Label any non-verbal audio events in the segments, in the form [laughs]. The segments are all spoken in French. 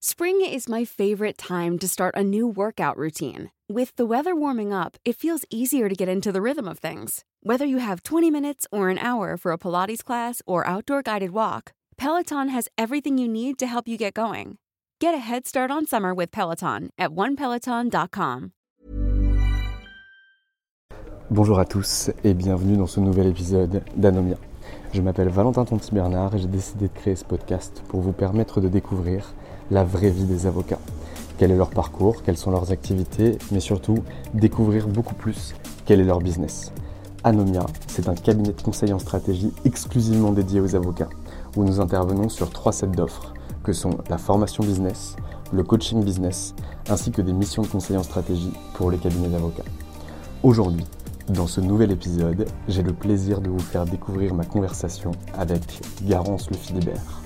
Spring is my favorite time to start a new workout routine. With the weather warming up, it feels easier to get into the rhythm of things. Whether you have 20 minutes or an hour for a Pilates class or outdoor guided walk, Peloton has everything you need to help you get going. Get a head start on summer with Peloton at onepeloton.com. Bonjour à tous et bienvenue dans ce nouvel épisode d'Anomia. Je m'appelle Valentin Tonti-Bernard et j'ai décidé de créer ce podcast pour vous permettre de découvrir la vraie vie des avocats. Quel est leur parcours, quelles sont leurs activités, mais surtout découvrir beaucoup plus quel est leur business. Anomia, c'est un cabinet de conseil en stratégie exclusivement dédié aux avocats, où nous intervenons sur trois sets d'offres, que sont la formation business, le coaching business, ainsi que des missions de conseil en stratégie pour les cabinets d'avocats. Aujourd'hui, dans ce nouvel épisode, j'ai le plaisir de vous faire découvrir ma conversation avec Garance Le Philibert.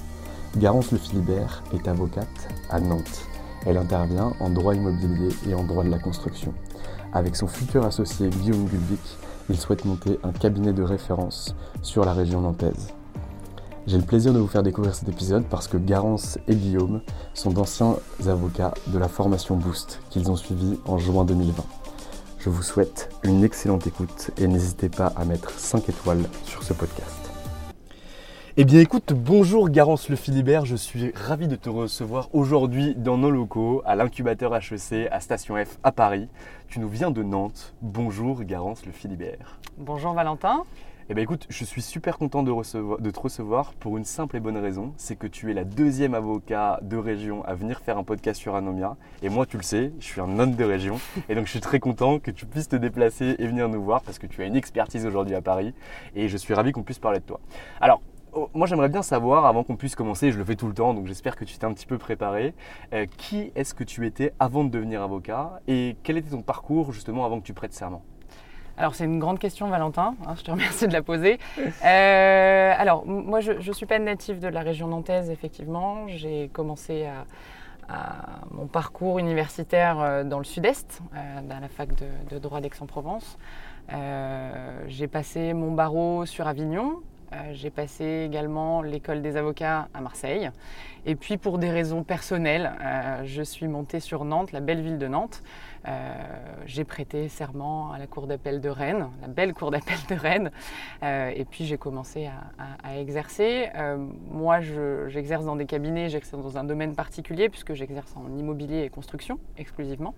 Garance Le Philibert est avocate à Nantes. Elle intervient en droit immobilier et en droit de la construction. Avec son futur associé Guillaume Gulbic, il souhaite monter un cabinet de référence sur la région nantaise. J'ai le plaisir de vous faire découvrir cet épisode parce que Garance et Guillaume sont d'anciens avocats de la formation Boost qu'ils ont suivi en juin 2020. Je vous souhaite une excellente écoute et n'hésitez pas à mettre 5 étoiles sur ce podcast. Eh bien écoute, bonjour Garance Le Philibert, je suis ravi de te recevoir aujourd'hui dans nos locaux à l'incubateur HEC à Station F à Paris. Tu nous viens de Nantes. Bonjour Garance Le Philibert. Bonjour Valentin. Eh bien écoute, je suis super content de, recevoir, de, te recevoir pour une simple et bonne raison, c'est que tu es la deuxième avocat de région à venir faire un podcast sur Anomia. Et moi, tu le sais, je suis un homme de région. Et donc je suis très content que tu puisses te déplacer et venir nous voir parce que tu as une expertise aujourd'hui à Paris. Et je suis ravi qu'on puisse parler de toi. Alors, moi j'aimerais bien savoir, avant qu'on puisse commencer, je le fais tout le temps, donc j'espère que tu t'es un petit peu préparé, euh, qui est-ce que tu étais avant de devenir avocat et quel était ton parcours justement avant que tu prêtes serment? Alors c'est une grande question Valentin, hein, je te remercie de la poser. Euh, alors moi je ne suis pas native de la région nantaise effectivement, j'ai commencé à, mon parcours universitaire euh, dans le sud-est, dans la fac de, droit d'Aix-en-Provence. j'ai passé mon barreau sur Avignon, j'ai passé également l'école des avocats à Marseille. Et puis pour des raisons personnelles, je suis montée sur Nantes, la belle ville de Nantes. Euh, j'ai prêté serment à la Cour d'appel de Rennes, la belle Cour d'appel de Rennes, euh, et puis j'ai commencé à, exercer. Euh, moi, j'exerce dans des cabinets, j'exerce dans un domaine particulier, puisque j'exerce en immobilier et construction exclusivement.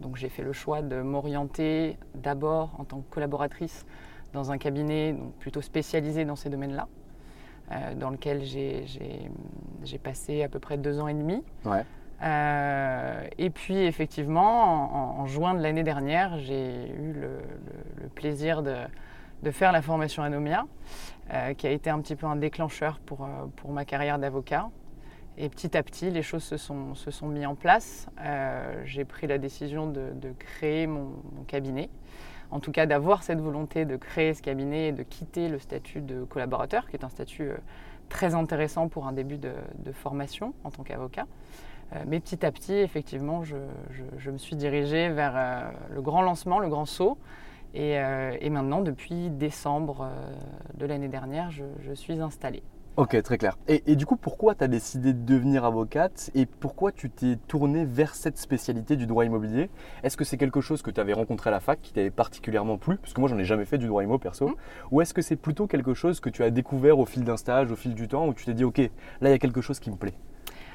Donc j'ai fait le choix de m'orienter d'abord en tant que collaboratrice dans un cabinet plutôt spécialisé dans ces domaines-là, dans lequel j'ai passé à peu près deux ans et demi. Ouais. Euh, et puis effectivement, en, juin de l'année dernière, j'ai eu le, plaisir de, faire la formation Anomia, euh, qui a été un petit peu un déclencheur pour, euh, pour ma carrière d'avocat. Et petit à petit, les choses se sont, se sont mises en place. j'ai pris la décision de, créer mon, cabinet. En tout cas, d'avoir cette volonté de créer ce cabinet et de quitter le statut de collaborateur, qui est un statut très intéressant pour un début de, formation en tant qu'avocat. Euh, mais petit à petit, effectivement, je, me suis dirigée vers euh, le grand lancement, le grand saut. Et, euh, maintenant, depuis décembre de l'année dernière, je, suis installée. Ok, très clair. Et, du coup, pourquoi tu as décidé de devenir avocate et pourquoi tu t'es tournée vers cette spécialité du droit immobilier? Est-ce que c'est quelque chose que tu avais rencontré à la fac qui t'avait particulièrement plu? Parce que moi, j'en ai jamais fait du droit immo perso. Mmh. Ou est-ce que c'est plutôt quelque chose que tu as découvert au fil d'un stage, au fil du temps, où tu t'es dit, ok, là, il y a quelque chose qui me plaît?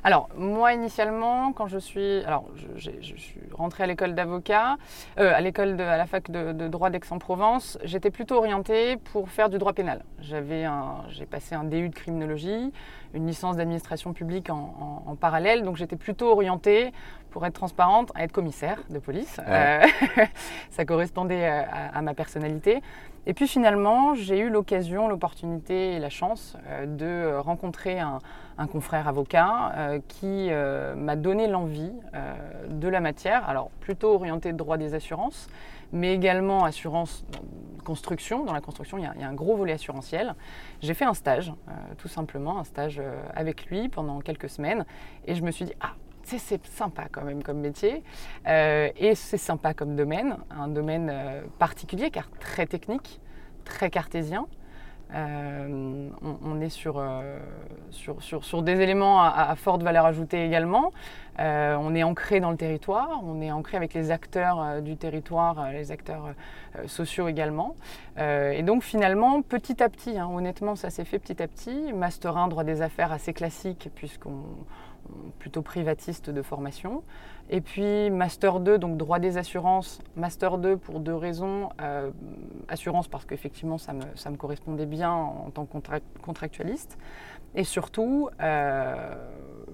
Alors, moi, initialement, quand je suis, alors, je, je suis rentrée à l'école d'avocat, euh, à l'école de, à la fac de, de droit d'Aix-en-Provence, j'étais plutôt orientée pour faire du droit pénal. J'avais un, j'ai passé un DU de criminologie, une licence d'administration publique en, en, en, parallèle, donc j'étais plutôt orientée, pour être transparente, à être commissaire de police. Ouais. Euh, [laughs] ça correspondait à, à, ma personnalité. Et puis finalement, j'ai eu l'occasion, l'opportunité et la chance euh, de rencontrer un, un confrère avocat euh, qui euh, m'a donné l'envie de la matière, alors plutôt orienté de droit des assurances, mais également assurance construction. Dans la construction, il y a, il y a un gros volet assurantiel. J'ai fait un stage, tout simplement, un stage avec lui pendant quelques semaines, et je me suis dit, ah, c'est sympa quand même comme métier euh, et c'est sympa comme domaine, un domaine euh, particulier car très technique, très cartésien. Euh, on, est sur, sur, sur, des éléments à, à, forte valeur ajoutée également. on est ancré dans le territoire, on est ancré avec les acteurs du territoire, les acteurs sociaux également. et donc finalement, petit à petit, hein, honnêtement, ça s'est fait petit à petit. Master 1, droit des affaires assez classique puisqu'on plutôt privatiste de formation. Et puis Master 2, donc droit des assurances. Master 2 pour deux raisons. Euh, assurance parce qu'effectivement ça me, ça me, correspondait bien en tant que contractualiste. Et surtout, euh,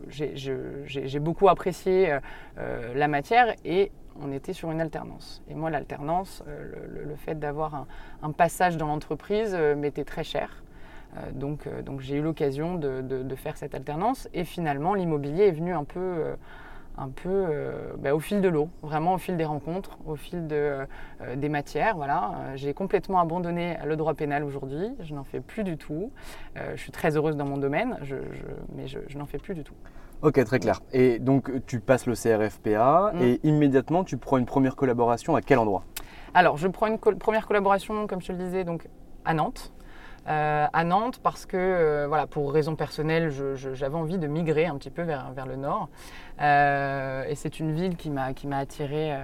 j'ai beaucoup apprécié euh, la matière et on était sur une alternance. Et moi, l'alternance, le, fait d'avoir un, passage dans l'entreprise m'était très cher. Euh, donc, euh, donc j'ai eu l'occasion de, de, de, faire cette alternance et finalement l'immobilier est venu un peu, euh, un peu bah, au fil de l'eau, vraiment au fil des rencontres, au fil de, des matières. Voilà. J'ai complètement abandonné le droit pénal aujourd'hui, je n'en fais plus du tout. je suis très heureuse dans mon domaine, je, je, mais je, je n'en fais plus du tout. Ok, très clair. Et donc tu passes le CRFPA mmh. et immédiatement tu prends une première collaboration à quel endroit? Alors je prends une co première collaboration, comme je te le disais, donc à Nantes euh, à Nantes parce que, euh, voilà, pour raison personnelle, j'avais envie de migrer un petit peu vers, vers le nord. Euh, et c'est une ville qui m'a attirée euh,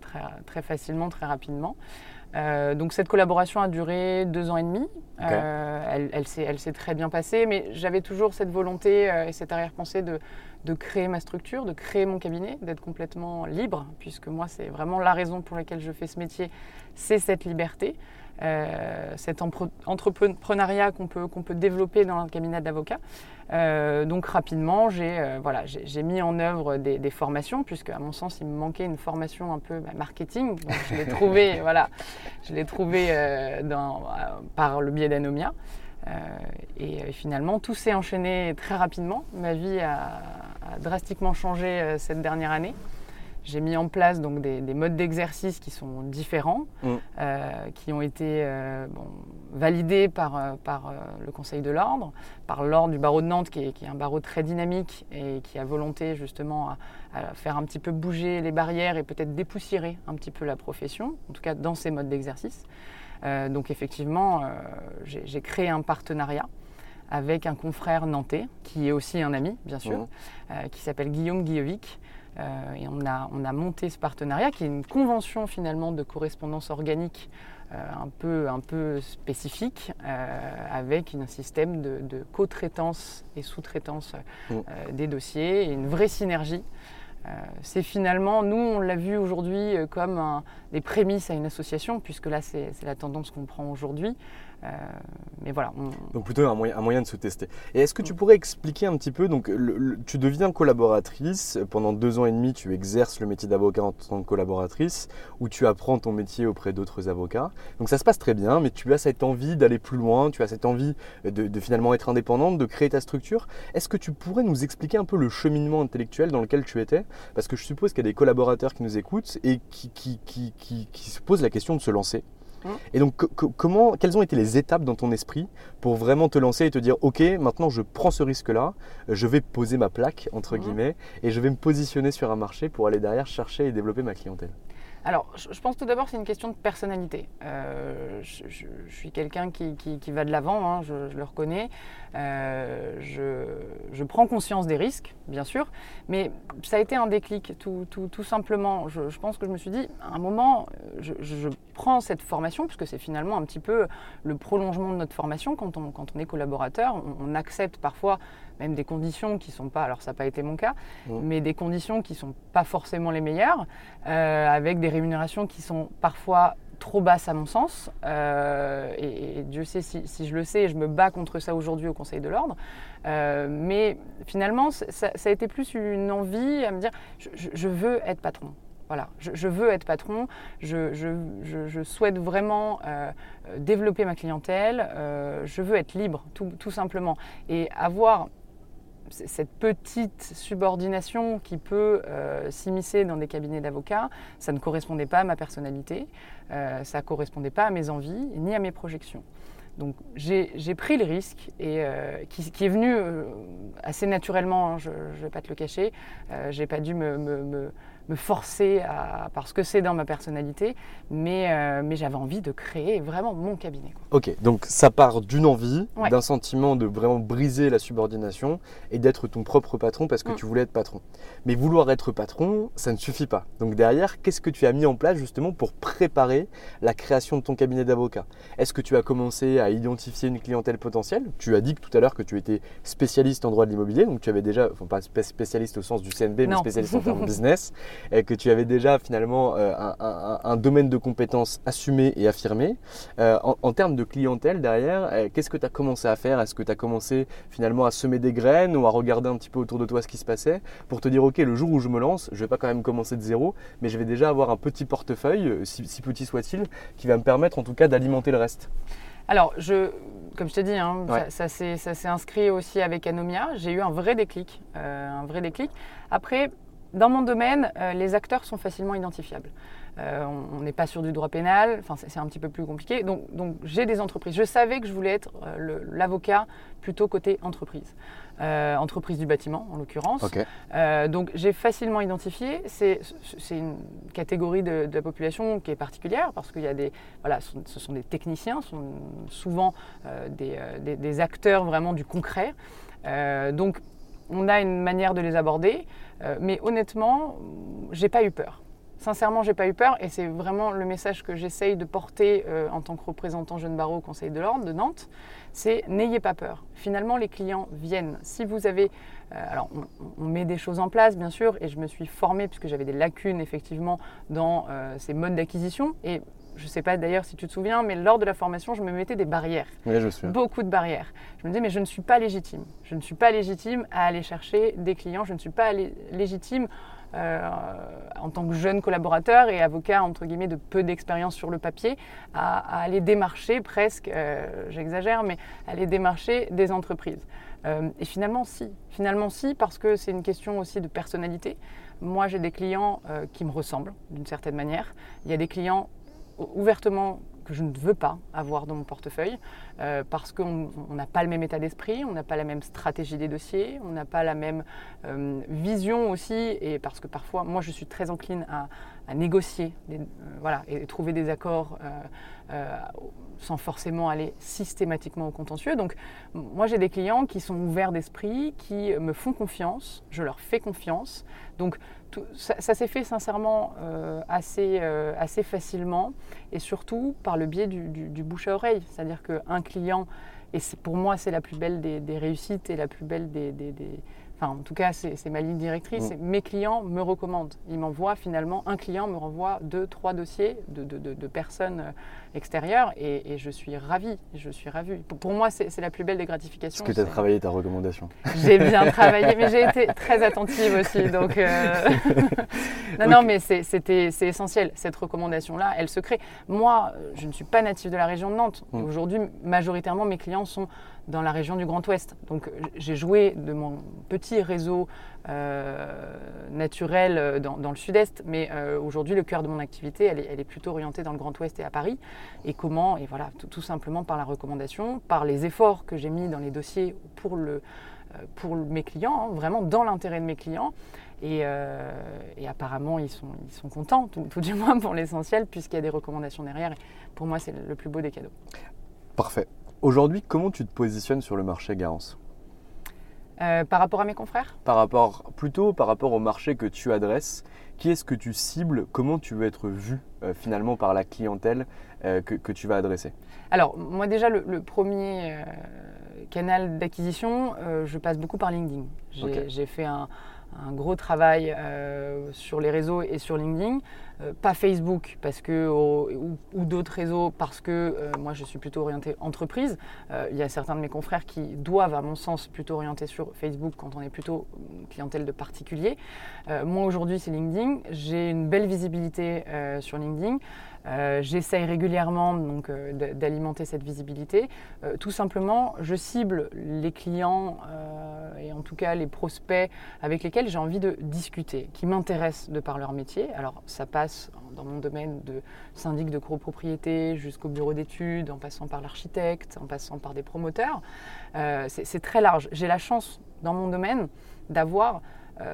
très, très, facilement, très rapidement. Euh, donc cette collaboration a duré deux ans et demi. Okay. elle, elle s'est très bien passée, mais j'avais toujours cette volonté et cette arrière-pensée de, de créer ma structure, de créer mon cabinet, d'être complètement libre, puisque moi c'est vraiment la raison pour laquelle je fais ce métier, c'est cette liberté euh, cet entrepreneuriat qu'on peut, qu'on peut développer dans un cabinet d'avocat. Euh, donc rapidement, j'ai euh, voilà, mis en œuvre des, des, formations, puisque à mon sens, il me manquait une formation un peu bah, marketing. Donc, je l'ai trouvé, [laughs] voilà, je l'ai trouvé dans, par le biais d'Anomia. Et, et, finalement, tout s'est enchaîné très rapidement. Ma vie a, a drastiquement changé cette dernière année. J'ai mis en place donc des, des modes d'exercice qui sont différents, mmh. euh, qui ont été euh, bon, validés par, euh, par le Conseil de l'ordre, par l'ordre du barreau de Nantes, qui est, qui est, un barreau très dynamique et qui a volonté justement à, à faire un petit peu bouger les barrières et peut-être dépoussiérer un petit peu la profession, en tout cas dans ces modes d'exercice. Euh, donc effectivement, j'ai créé un partenariat avec un confrère nantais, qui est aussi un ami, bien sûr, mmh. qui s'appelle Guillaume Guillevic, euh, et on a, on a monté ce partenariat qui est une convention finalement de correspondance organique euh, un, peu, un peu spécifique euh, avec un système de, de co-traitance et sous-traitance mmh. des dossiers et une vraie synergie. c'est finalement, nous on l'a vu aujourd'hui comme un, des prémices à une association, puisque là c'est la tendance qu'on prend aujourd'hui. Euh, mais voilà. On... Donc plutôt un moyen, de se tester. Et est-ce que tu pourrais expliquer un petit peu, donc tu deviens collaboratrice, pendant deux ans et demi tu exerces le métier d'avocat en tant que collaboratrice, où tu apprends ton métier auprès d'autres avocats. Donc ça se passe très bien, mais tu as cette envie d'aller plus loin, tu as cette envie de, finalement être indépendante, de créer ta structure. Est-ce que tu pourrais nous expliquer un peu le cheminement intellectuel dans lequel tu étais? Parce que je suppose qu'il y a des collaborateurs qui nous écoutent et qui se posent la question de se lancer. Et donc, comment, quelles ont été les étapes dans ton esprit pour vraiment te lancer et te dire, OK, maintenant je prends ce risque-là, je vais poser ma plaque, entre mmh. guillemets, et je vais me positionner sur un marché pour aller derrière chercher et développer ma clientèle? Alors, je pense tout d'abord que c'est une question de personnalité. Euh, je, je, je, suis quelqu'un qui, qui, qui, va de l'avant, hein, je, je, le reconnais. Euh, je, prends conscience des risques, bien sûr, mais ça a été un déclic, tout, tout, tout simplement. Je, pense que je me suis dit, à un moment, je, prends cette formation, puisque c'est finalement un petit peu le prolongement de notre formation. Quand on, quand on est collaborateur, on, on accepte parfois même des conditions qui sont pas, alors ça n'a pas été mon cas, Mm. mais des conditions qui sont pas forcément les meilleures, euh, avec des rémunérations qui sont parfois trop basses à mon sens. Euh, et, Dieu sait si, je le sais, je me bats contre ça aujourd'hui au Conseil de l'ordre. Euh, mais finalement, ça, a été plus une envie à me dire, je, veux être patron. Voilà, je, veux être patron, je, souhaite vraiment euh, développer ma clientèle, je veux être libre, tout, simplement. Et avoir cette petite subordination qui peut euh, s'immiscer dans des cabinets d'avocats, ça ne correspondait pas à ma personnalité, euh, ça ne correspondait pas à mes envies ni à mes projections. Donc j'ai pris le risque et euh, qui, est venu assez naturellement, hein, je ne vais pas te le cacher. J'ai pas dû me- me forcer à, parce que c'est dans ma personnalité, mais, euh, mais j'avais envie de créer vraiment mon cabinet. quoi. Ok, donc ça part d'une envie, Ouais. d'un sentiment de vraiment briser la subordination et d'être ton propre patron parce que Mm. tu voulais être patron. Mais vouloir être patron, ça ne suffit pas. Donc derrière, qu'est-ce que tu as mis en place justement pour préparer la création de ton cabinet d'avocat? Est-ce que tu as commencé à identifier une clientèle potentielle? Tu as dit que tout à l'heure que tu étais spécialiste en droit de l'immobilier, donc tu avais déjà, enfin pas spé- spécialiste au sens du CNB, mais spécialiste en termes [laughs] business, et que tu avais déjà finalement euh, un, un- un domaine de compétences assumé et affirmé. Euh, en, en termes de clientèle derrière, euh, qu'est-ce que tu as commencé à faire? Est-ce que tu as commencé finalement à semer des graines ou à regarder un petit peu autour de toi ce qui se passait? Pour te dire ok le jour où je me lance, je vais pas quand même commencer de zéro, mais je vais déjà avoir un petit portefeuille, euh, si, si petit soit-il, qui va me permettre en tout cas d'alimenter le reste. Alors, je, comme je t'ai dit, hein, Ouais. ça, s'est- ça s'est inscrit aussi avec Anomia. J'ai eu un vrai déclic. euh, un vrai déclic. Après, dans mon domaine, euh, les acteurs sont facilement identifiables. Euh, on n'est pas sur du droit pénal, enfin, c'est un petit peu plus compliqué. Donc, donc j'ai des entreprises. Je savais que je voulais être euh, l'avocat plutôt côté entreprise. Entreprise du bâtiment, en l'occurrence. Donc j'ai facilement identifié. C'est une catégorie de, de la population qui est particulière parce qu'il y a des voilà, ce sont- ce sont des techniciens, ce sont souvent des, des- des acteurs vraiment du concret. Euh, donc on a une manière de les aborder, euh, mais honnêtement, j'ai pas eu peur. Sincèrement, j'ai pas eu peur et c'est vraiment le message que j'essaye de porter euh, en tant que représentant jeune barreau au Conseil de l'ordre de Nantes, c'est n'ayez pas peur. Finalement, les clients viennent. Si vous avez, euh, alors on, met des choses en place bien sûr et je me suis formée puisque j'avais des lacunes effectivement dans ces modes d'acquisition et je ne sais pas d'ailleurs si tu te souviens, mais lors de la formation, je me mettais des barrières Oui, je suis. beaucoup de barrières. Je me disais, mais je ne suis pas légitime. Je ne suis pas légitime à aller chercher des clients. Je ne suis pas lé- légitime euh, en tant que jeune collaborateur et avocat, entre guillemets, de peu d'expérience sur le papier, à, à aller démarcher presque, euh, j'exagère, mais aller démarcher des entreprises. Euh, et finalement, si. Finalement, si, parce que c'est une question aussi de personnalité. Moi, j'ai des clients qui me ressemblent d'une certaine manière. Il y a des clients ouvertement que je ne veux pas avoir dans mon portefeuille euh, parce qu'on on n'a pas le même état d'esprit, on n'a pas la même stratégie des dossiers, on n'a pas la même euh, vision aussi et parce que parfois moi je suis très encline à, négocier euh, voilà, et trouver des accords sans forcément aller systématiquement au contentieux. Donc moi j'ai des clients qui sont ouverts d'esprit, qui me font confiance, je leur fais confiance. Donc ça, s'est fait sincèrement euh, assez, euh, assez facilement et surtout par le biais du, bouche à oreille. C'est-à-dire qu'un client, et pour moi c'est la plus belle des, réussites et la plus belle des- Enfin, en tout cas, c'est ma ligne directrice. Mm. Mes clients me recommandent. Ils m'envoient finalement, un client me renvoie deux, trois dossiers de, de- de- de personnes euh, extérieures et, et je suis ravie. Je suis ravie. Pour, pour moi, c'est la plus belle des Est-ce gratifications. que tu as travaillé ta recommandation j'ai bien [laughs] travaillé, mais j'ai été très attentive aussi. Donc, euh, [laughs] non, non, mais c'est essentiel. Cette recommandation-là, elle se crée. Moi, euh, je ne suis pas native de la région de Nantes. Mm. Aujourd'hui, majoritairement, mes clients sont dans la région du Grand Ouest. Donc, j'ai joué de mon petit réseau euh, naturel euh, dans, le Sud-Est, mais euh, aujourd'hui, le cœur de mon activité, elle est, plutôt orientée dans le Grand Ouest et à Paris. Et comment Et voilà, tout, simplement par la recommandation, par les efforts que j'ai mis dans les dossiers pour le pour mes clients, hein, vraiment dans l'intérêt de mes clients. Et, apparemment, ils sont, ils sont contents, tout, du moins pour l'essentiel, puisqu'il y a des recommandations derrière. Pour moi, c'est le plus beau des cadeaux. Parfait. Aujourd'hui, comment tu te positionnes sur le marché Garance Euh, par rapport à mes confrères? Par rapport, plutôt par rapport au marché que tu adresses, qui est-ce que tu cibles? Comment tu veux être vu euh, finalement par la clientèle euh, que, que tu vas adresser? Alors, moi déjà, le, le premier canal d'acquisition, je passe beaucoup par LinkedIn. J'ai fait un, un gros travail euh, sur les réseaux et sur LinkedIn. Euh, pas Facebook parce que, ou, d'autres réseaux parce que euh, moi je suis plutôt orientée entreprise. il y a certains de mes confrères qui doivent, à mon sens, plutôt orienter sur Facebook quand on est plutôt clientèle de particuliers. moi aujourd'hui c'est LinkedIn. J'ai une belle visibilité sur LinkedIn. J'essaye régulièrement donc, d'alimenter cette visibilité. Tout simplement, je cible les clients en tout cas les prospects avec lesquels j'ai envie de discuter, qui m'intéressent de par leur métier. Alors ça passe dans mon domaine de syndic de copropriété jusqu'au bureau d'études, en passant par l'architecte, en passant par des promoteurs. C'est très large. J'ai la chance dans mon domaine d'avoir euh,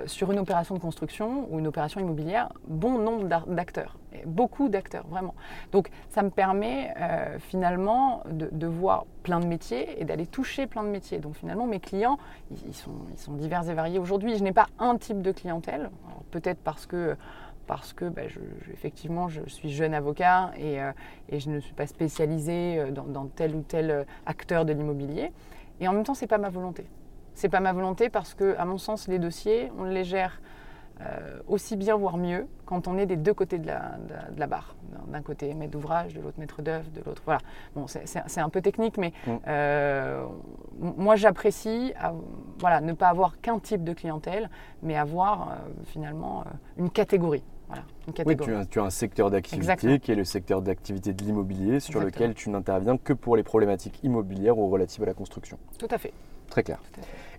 sur une opération de construction ou une opération immobilière, bon nombre d'acteurs, beaucoup d'acteurs vraiment. Donc ça me permet euh, finalement de, voir plein de métiers et d'aller toucher plein de métiers. Donc finalement mes clients, ils sont, divers et variés. Aujourd'hui, je n'ai pas un type de clientèle, peut-être parce que parce que bah, effectivement je suis jeune avocat et, euh, je ne suis pas spécialisée dans, dans tel ou tel acteur de l'immobilier. Et en même temps, ce n'est pas ma volonté. C'est pas ma volonté parce que, à mon sens, les dossiers, on les gère euh, aussi bien, voire mieux, quand on est des deux côtés de la, barre. D'un côté maître d'ouvrage, de l'autre maître d'œuvre, de l'autre. Voilà. Bon, c'est un peu technique, mais mm. euh, moi j'apprécie voilà, ne pas avoir qu'un type de clientèle, mais avoir euh, finalement une catégorie. Voilà, Oui, tu as, tu as, un secteur d'activité qui est le secteur d'activité de l'immobilier sur lequel tu n'interviens que pour les problématiques immobilières ou relatives à la construction. Tout à fait. Très clair.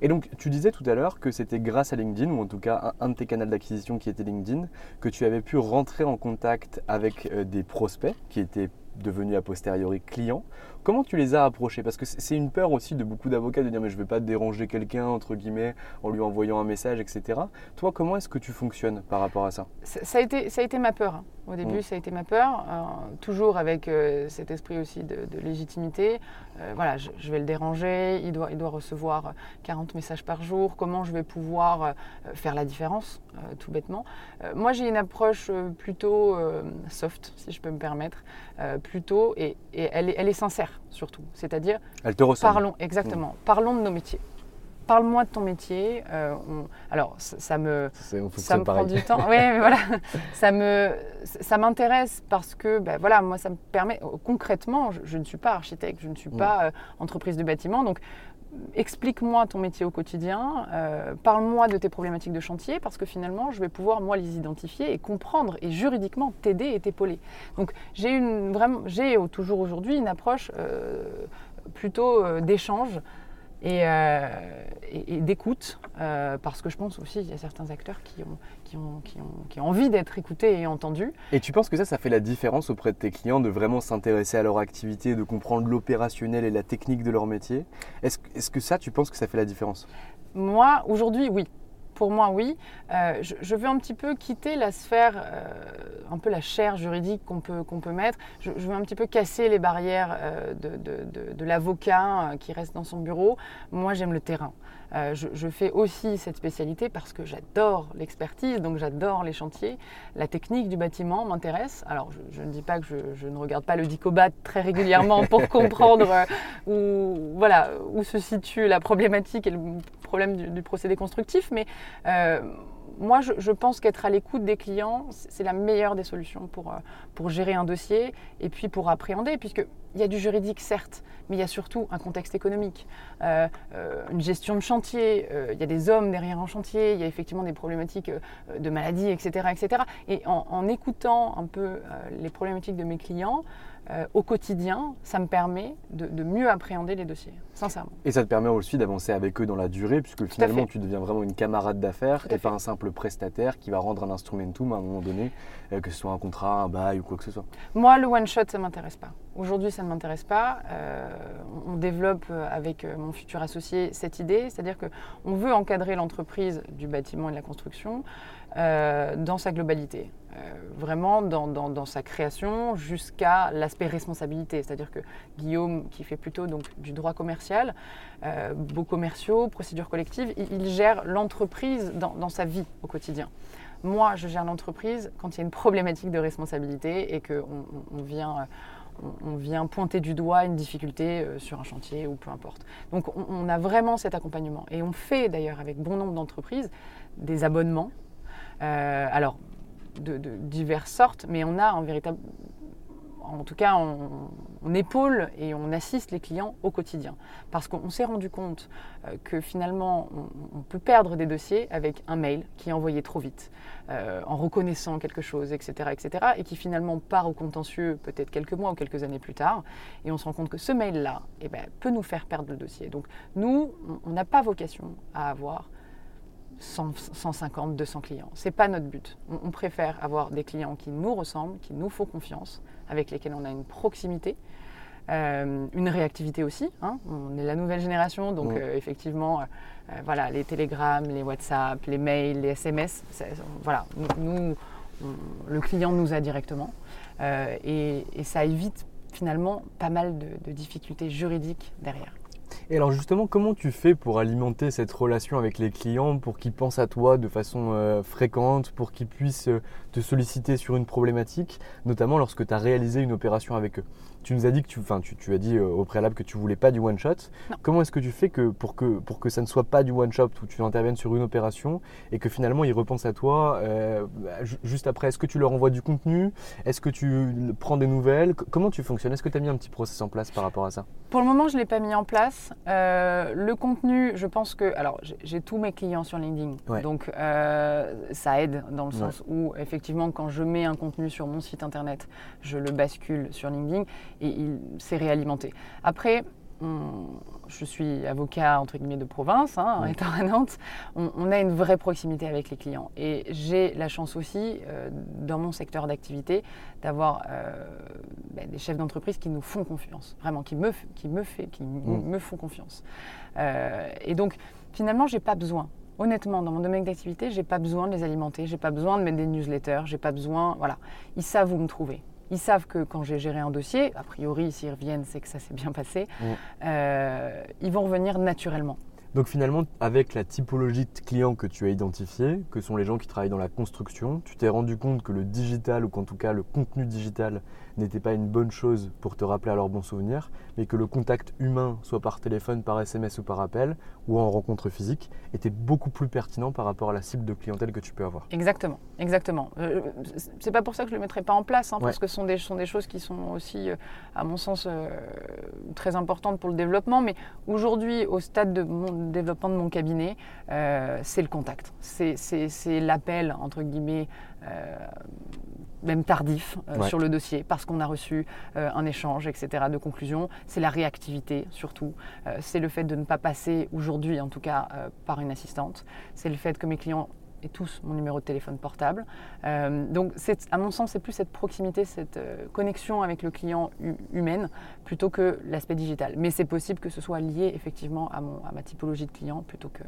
Et donc, tu disais tout à l'heure que c'était grâce à LinkedIn, ou en tout cas un, de tes canaux d'acquisition qui était LinkedIn, que tu avais pu rentrer en contact avec euh, des prospects qui étaient devenus a posteriori clients. Comment tu les as approchés? Parce que c'est une peur aussi de beaucoup d'avocats de dire mais je ne vais pas déranger quelqu'un, entre guillemets, en lui envoyant un message, etc. Toi, comment est-ce que tu fonctionnes par rapport à ça? Ça, a été, ça a été ma peur. Au début, mm. ça a été ma peur, euh, toujours avec euh, cet esprit aussi de, légitimité. Euh, voilà, je, vais le déranger, il doit, il doit recevoir 40 messages par jour. Comment je vais pouvoir faire la différence, tout bêtement? Moi, j'ai une approche plutôt soft, si je peux me permettre, plutôt, et, elle, est, elle, est, sincère surtout. C'est-à-dire, elle te ressemble. Parlons, exactement. Mm. Parlons de nos métiers parle-moi de ton métier. Euh, alors, ça, me, ça me prend du temps. oui, mais voilà, [laughs] ça me, ça m'intéresse parce que, ben, voilà, moi, ça me permet. Concrètement, je, ne suis pas architecte, je ne suis pas euh, entreprise de bâtiment, donc. Explique-moi ton métier au quotidien, euh, parle-moi de tes problématiques de chantier, parce que finalement, je vais pouvoir, moi, les identifier et comprendre et juridiquement t'aider et t'épauler. Donc, j'ai une, vraiment, j'ai toujours aujourd'hui une approche plutôt d'échange euh, et, d'écoute, euh, parce que je pense aussi qu'il y a certains acteurs qui ont, qui ont, qui ont, qui ont envie d'être écoutés et entendus. Et tu penses que ça, ça fait la différence auprès de tes clients de vraiment s'intéresser à leur activité, de comprendre l'opérationnel et la technique de leur métier? Est-ce est que ça, tu penses que ça fait la différence? Moi, aujourd'hui, oui pour moi, oui. Euh, je, veux un petit peu quitter la sphère, euh, un peu la chair juridique qu'on peut, peut mettre. Je, veux un petit peu casser les barrières euh, de, de l'avocat qui reste dans son bureau. Moi, j'aime le terrain. Euh, je, fais aussi cette spécialité parce que j'adore l'expertise, donc j'adore les chantiers. La technique du bâtiment m'intéresse. Alors, je, ne dis pas que je, ne regarde pas le dicobat très régulièrement pour [laughs] comprendre euh, où, voilà, où se situe la problématique et le problème du, procédé constructif, mais euh, moi, je, pense qu'être à l'écoute des clients, c'est la meilleure des solutions pour, pour gérer un dossier et puis pour appréhender, puisque il y a du juridique, certes, mais il y a surtout un contexte économique, euh, euh, une gestion de chantier, euh, il y a des hommes derrière un chantier, il y a effectivement des problématiques de maladie, etc. etc. Et en écoutant un peu les problématiques de mes clients, euh, au quotidien, ça me permet de, mieux appréhender les dossiers, sincèrement. Et ça te permet aussi d'avancer avec eux dans la durée, puisque finalement tu deviens vraiment une camarade d'affaires et pas un simple prestataire qui va rendre un instrumentum à un moment donné, euh, que ce soit un contrat, un bail ou quoi que ce soit. Moi, le one-shot, ça ne m'intéresse pas. Aujourd'hui, ça ne m'intéresse pas. Euh, on développe avec mon futur associé cette idée, c'est-à-dire qu'on veut encadrer l'entreprise du bâtiment et de la construction dans sa globalité. Euh, vraiment dans, sa création jusqu'à l'aspect responsabilité. C'est-à-dire que Guillaume, qui fait plutôt du droit commercial, euh, beaux commerciaux, procédures collectives, il, gère l'entreprise dans, sa vie au quotidien. Moi, je gère l'entreprise quand il y a une problématique de responsabilité et qu'on on vient on, vient pointer du doigt une difficulté euh, sur un chantier ou peu importe. Donc on, a vraiment cet accompagnement. Et on fait d'ailleurs avec bon nombre d'entreprises des abonnements. Euh, alors, de, diverses sortes, mais on a en véritable en tout cas, on, épaule et on assiste les clients au quotidien. Parce qu'on s'est rendu compte euh, que finalement, on, peut perdre des dossiers avec un mail qui est envoyé trop vite, euh, en reconnaissant quelque chose, etc., etc., et qui finalement part au contentieux peut-être quelques mois ou quelques années plus tard. Et on se rend compte que ce mail-là eh ben, peut nous faire perdre le dossier. Donc nous, on n'a pas vocation à avoir 150, 200 clients. Ce n'est pas notre but. On, préfère avoir des clients qui nous ressemblent, qui nous font confiance, avec lesquels on a une proximité, euh, une réactivité aussi. Hein. On est la nouvelle génération, donc euh, effectivement, euh, voilà, les télégrammes, les WhatsApp, les mails, les SMS, voilà, nous, le client nous a directement. Et, ça évite finalement pas mal de difficultés juridiques derrière. Et alors justement, comment tu fais pour alimenter cette relation avec les clients, pour qu'ils pensent à toi de façon euh, fréquente, pour qu'ils puissent euh, te solliciter sur une problématique, notamment lorsque tu as réalisé une opération avec eux? Tu nous as dit que tu, enfin, tu, tu as dit euh, au préalable que tu voulais pas du one shot. Comment est-ce que tu fais que pour, que pour que ça ne soit pas du one shot où tu interviennes sur une opération et que finalement ils repensent à toi euh, juste après? Est-ce que tu leur envoies du contenu? Est-ce que tu prends des nouvelles? Comment tu fonctionnes? Est-ce que tu as mis un petit process en place par rapport à ça? Pour le moment, je ne l'ai pas mis en place. Euh, le contenu, je pense que. Alors, j'ai tous mes clients sur LinkedIn. Donc, ça aide dans le sens où, effectivement, quand je mets un contenu sur mon site internet, je le bascule sur LinkedIn et il s'est réalimenté. Après, je suis avocat entre guillemets de province, hein, étant à Nantes, on, a une vraie proximité avec les clients. Et j'ai la chance aussi, euh, dans mon secteur d'activité, d'avoir euh, ben, des chefs d'entreprise qui nous font confiance, vraiment, qui me, qui me, fait, qui mm. me font confiance. Euh, et donc, finalement, j'ai pas besoin. Honnêtement, dans mon domaine d'activité, j'ai pas besoin de les alimenter, j'ai pas besoin de mettre des newsletters, j'ai pas besoin, voilà, ils savent où me trouver. Ils savent que quand j'ai géré un dossier, a priori, s'ils reviennent, c'est que ça s'est bien passé, euh, ils vont revenir naturellement. Donc finalement, avec la typologie de clients que tu as identifié, que sont les gens qui travaillent dans la construction, tu t'es rendu compte que le digital, ou qu'en tout cas le contenu digital, n'était pas une bonne chose pour te rappeler à leurs bons souvenirs, mais que le contact humain, soit par téléphone, par SMS ou par appel, ou en rencontre physique, était beaucoup plus pertinent par rapport à la cible de clientèle que tu peux avoir. Exactement, exactement. Euh, c'est pas pour ça que je le mettrai pas en place, hein, parce que ce sont des, sont des choses qui sont aussi, euh, à mon sens, euh, très importantes pour le développement. Mais aujourd'hui, au stade de mon développement de mon cabinet, c'est le contact, c'est l'appel entre guillemets même tardif euh, sur le dossier parce qu'on a reçu euh, un échange, etc. de conclusion. C'est la réactivité surtout. Euh, c'est le fait de ne pas passer aujourd'hui, en tout cas, par une assistante. C'est le fait que mes clients aient tous mon numéro de téléphone portable. donc, à mon sens, c'est plus cette proximité, cette connexion avec le client humaine plutôt que l'aspect digital. Mais c'est possible que ce soit lié effectivement à, mon, à ma typologie de client plutôt que...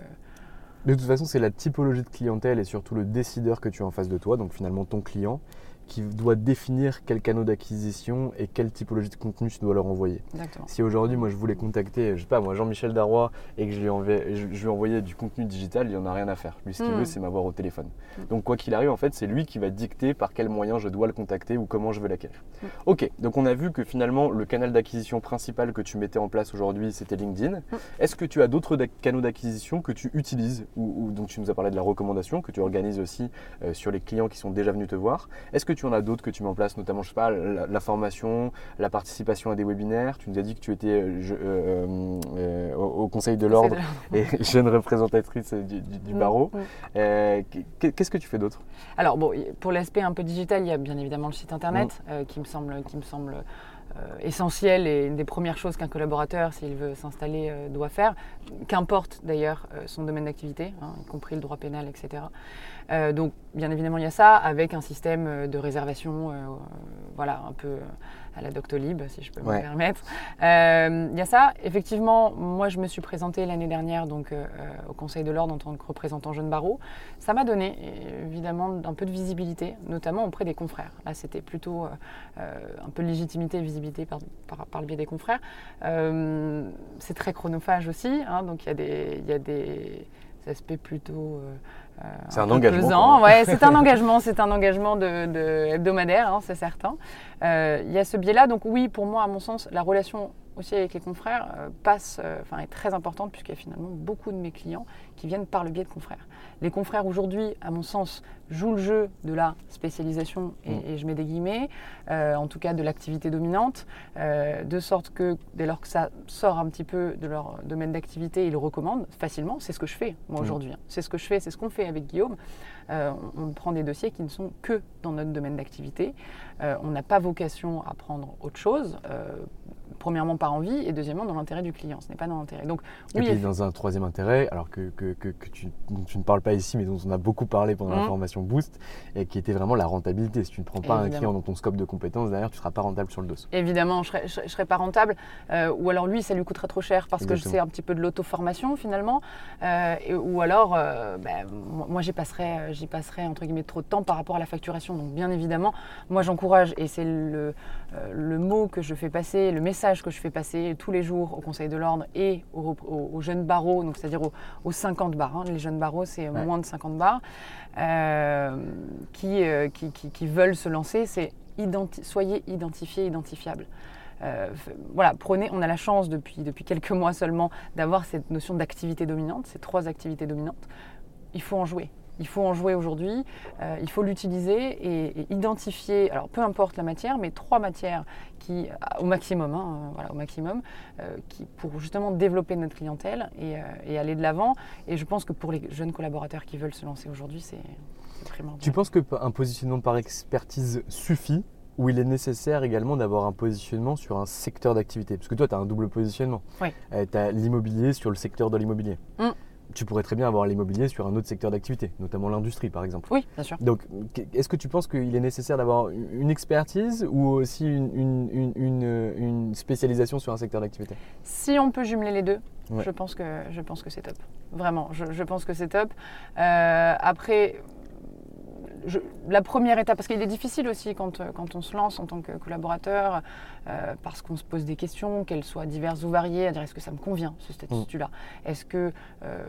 De toute façon, c'est la typologie de clientèle et surtout le décideur que tu as en face de toi, donc finalement ton client, qui doit définir quel canaux d'acquisition et quelle typologie de contenu tu dois leur envoyer. Si aujourd'hui, moi, je voulais contacter, je sais pas, moi, Jean-Michel Darrois et que je lui, envoyais, je, lui envoyais du contenu digital, il en a rien à faire. Lui, ce qu'il hmm. veut, c'est m'avoir au téléphone. Hmm. Donc, quoi qu'il arrive, en fait, c'est lui qui va dicter par quel moyen je dois le contacter ou comment je veux l'acquérir. Hmm. Ok, donc on a vu que finalement, le canal d'acquisition principal que tu mettais en place aujourd'hui, c'était LinkedIn. Est-ce que tu as d'autres canaux d'acquisition que tu utilises ou, donc tu nous as parlé de la recommandation que tu organises aussi euh, sur les clients qui sont déjà venus te voir. Est-ce que tu en as d'autres que tu mets en place, notamment, je sais pas, la, formation, la participation à des webinaires. Tu nous as dit que tu étais euh, euh, euh, au, Conseil de l'Ordre et [laughs] jeune représentatrice du, mm, barreau. Mm. Qu'est-ce que tu fais d'autre? Alors, bon, pour l'aspect un peu digital, il y a bien évidemment le site internet mm. qui me semble, qui me semble essentiel et une des premières choses qu'un collaborateur, s'il veut s'installer, doit faire, qu'importe d'ailleurs son domaine d'activité, hein, y compris le droit pénal, etc. Euh, donc, bien évidemment, il y a ça, avec un système euh, de réservation, euh, voilà, un peu à la Doctolib, si je peux me permettre. Il y a ça. Effectivement, moi, je me suis présentée l'année dernière donc, au Conseil de l'Ordre en tant que représentant jeune barreau. Ça m'a donné, évidemment, un peu de visibilité, notamment auprès des confrères. Là, c'était plutôt un peu de légitimité et visibilité par, par, le biais des confrères. C'est très chronophage aussi, hein, donc il y a des... Y a des aspect plutôt euh, C'est un engagement. Ouais, c'est un [laughs] engagement, c'est un engagement de, de hebdomadaire, hein, c'est certain. Euh, Il y a ce biais-là, donc oui, pour moi, à mon sens, la relation aussi avec les confrères euh, passe, euh, enfin est très importante puisqu'il y a finalement beaucoup de mes clients qui viennent par le biais de confrères. Les confrères aujourd'hui, à mon sens, jouent le jeu de la spécialisation et, Mm. et je mets des guillemets, euh, en tout cas de l'activité dominante, euh, de sorte que dès lors que ça sort un petit peu de leur domaine d'activité, ils le recommandent facilement. C'est ce que je fais moi Mm. aujourd'hui. hein. C'est ce que je fais, c'est ce qu'on fait avec Guillaume. Euh, on, on prend des dossiers qui ne sont que dans notre domaine d'activité. On n'a pas vocation à prendre autre chose. Premièrement par envie et deuxièmement dans l'intérêt du client. Ce n'est pas dans l'intérêt. Donc Et oui, puis eff- dans un troisième intérêt, alors que, que, que, que tu, dont tu ne parles pas ici, mais dont on a beaucoup parlé pendant la Mhm. formation Boost, et qui était vraiment la rentabilité. Si tu ne prends pas un client dans ton scope de compétences, derrière, tu ne seras pas rentable sur le dos. Évidemment, je serais, je serais- pas rentable. euh, ou alors lui, ça lui coûterait trop cher parce que Exactement. c'est un petit peu de l'auto-formation finalement. euh, et- ou alors, euh, ben, moi, j'y passerais, euh, j'y passerais entre guillemets trop de temps par rapport à la facturation. Donc bien évidemment, moi j'encourage et c'est le, le mot que je fais passer, le message que je fais passer tous les jours au Conseil de l'ordre et aux, aux- aux jeunes barreaux, donc c'est-à-dire aux, aux 50 bars. hein. Les jeunes barreaux, c'est Ouais. moins de 50 bars euh, qui, euh, qui, qui- qui veulent se lancer. C'est identi- soyez identifiés, identifiables. Euh, voilà, prenez, on a la chance depuis, depuis quelques mois seulement d'avoir cette notion d'activité dominante, ces trois activités dominantes. Il faut en jouer. Il faut en jouer aujourd'hui, euh, il faut l'utiliser et, et identifier, alors peu importe la matière, mais trois matières qui, au maximum, hein, euh, voilà, au maximum, euh, qui, pour justement développer notre clientèle et, euh, et aller de l'avant. Et je pense que pour les jeunes collaborateurs qui veulent se lancer aujourd'hui, c'est primordial. Tu penses qu'un positionnement par expertise suffit ou il est nécessaire également d'avoir un positionnement sur un secteur d'activité? Parce que toi, tu as un double positionnement. Oui. tu as l'immobilier sur le secteur de l'immobilier. Mm. Tu pourrais très bien avoir l'immobilier sur un autre secteur d'activité, notamment l'industrie par exemple. Oui, bien sûr. Donc, est-ce que tu penses qu'il est nécessaire d'avoir une expertise ou aussi une, une- une- une- une spécialisation sur un secteur d'activité? Si on peut jumeler les deux, Ouais. je pense que, je pense que c'est top. Vraiment, je, je pense que c'est top. Euh, après, je- la première étape, parce qu'il est difficile aussi quand, euh, quand on se lance en tant que collaborateur, euh, parce qu'on se pose des questions, qu'elles soient diverses ou variées, à dire est-ce que ça me convient, ce statut-là? Est-ce que euh,